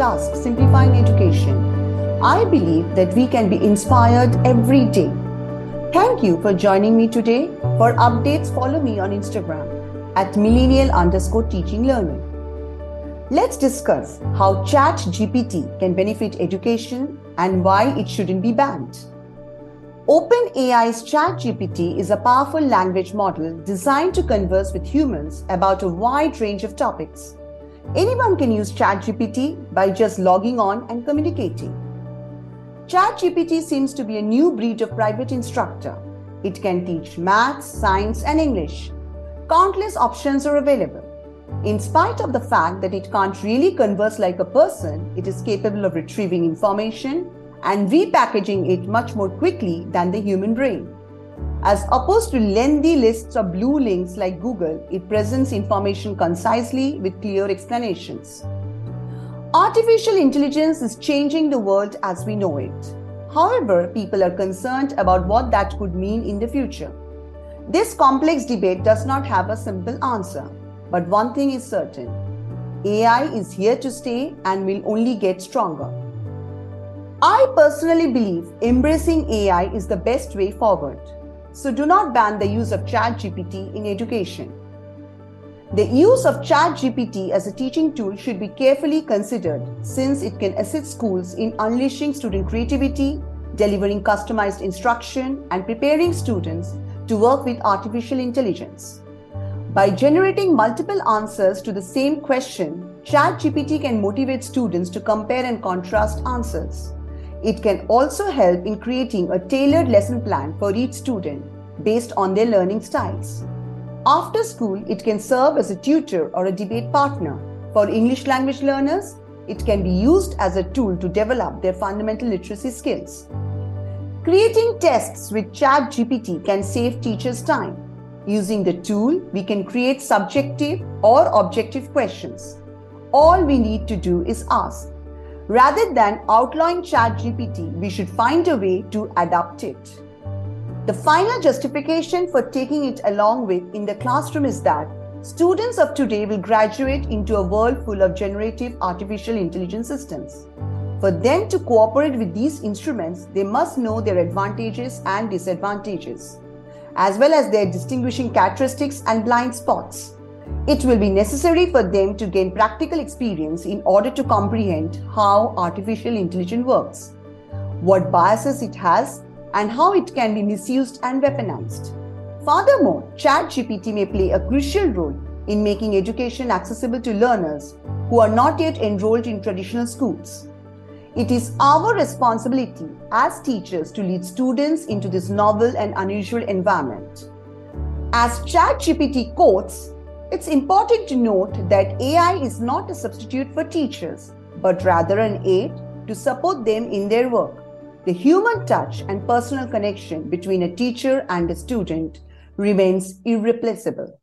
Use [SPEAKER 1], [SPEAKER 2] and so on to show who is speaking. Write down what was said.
[SPEAKER 1] task simplifying education, I believe that we can be inspired every day. Thank you for joining me today. For updates, follow me on Instagram at millennial underscore teaching learning. Let's discuss how ChatGPT can benefit education and why it shouldn't be banned. OpenAI's ChatGPT is a powerful language model designed to converse with humans about a wide range of topics. Anyone can use ChatGPT by just logging on and communicating. ChatGPT seems to be a new breed of private instructor. It can teach maths, science, and English. Countless options are available. In spite of the fact that it can't really converse like a person, it is capable of retrieving information and repackaging it much more quickly than the human brain. As opposed to lengthy lists of blue links like Google, it presents information concisely with clear explanations. Artificial intelligence is changing the world as we know it. However, people are concerned about what that could mean in the future. This complex debate does not have a simple answer, but one thing is certain AI is here to stay and will only get stronger. I personally believe embracing AI is the best way forward. So do not ban the use of ChatGPT in education. The use of ChatGPT as a teaching tool should be carefully considered since it can assist schools in unleashing student creativity, delivering customized instruction, and preparing students to work with artificial intelligence. By generating multiple answers to the same question, ChatGPT can motivate students to compare and contrast answers. It can also help in creating a tailored lesson plan for each student based on their learning styles. After school, it can serve as a tutor or a debate partner. For English language learners, it can be used as a tool to develop their fundamental literacy skills. Creating tests with ChatGPT can save teachers time. Using the tool, we can create subjective or objective questions. All we need to do is ask Rather than outlawing ChatGPT, we should find a way to adapt it. The final justification for taking it along with in the classroom is that students of today will graduate into a world full of generative artificial intelligence systems. For them to cooperate with these instruments, they must know their advantages and disadvantages, as well as their distinguishing characteristics and blind spots. It will be necessary for them to gain practical experience in order to comprehend how artificial intelligence works, what biases it has, and how it can be misused and weaponized. Furthermore, ChatGPT may play a crucial role in making education accessible to learners who are not yet enrolled in traditional schools. It is our responsibility as teachers to lead students into this novel and unusual environment. As ChatGPT quotes, it's important to note that AI is not a substitute for teachers, but rather an aid to support them in their work. The human touch and personal connection between a teacher and a student remains irreplaceable.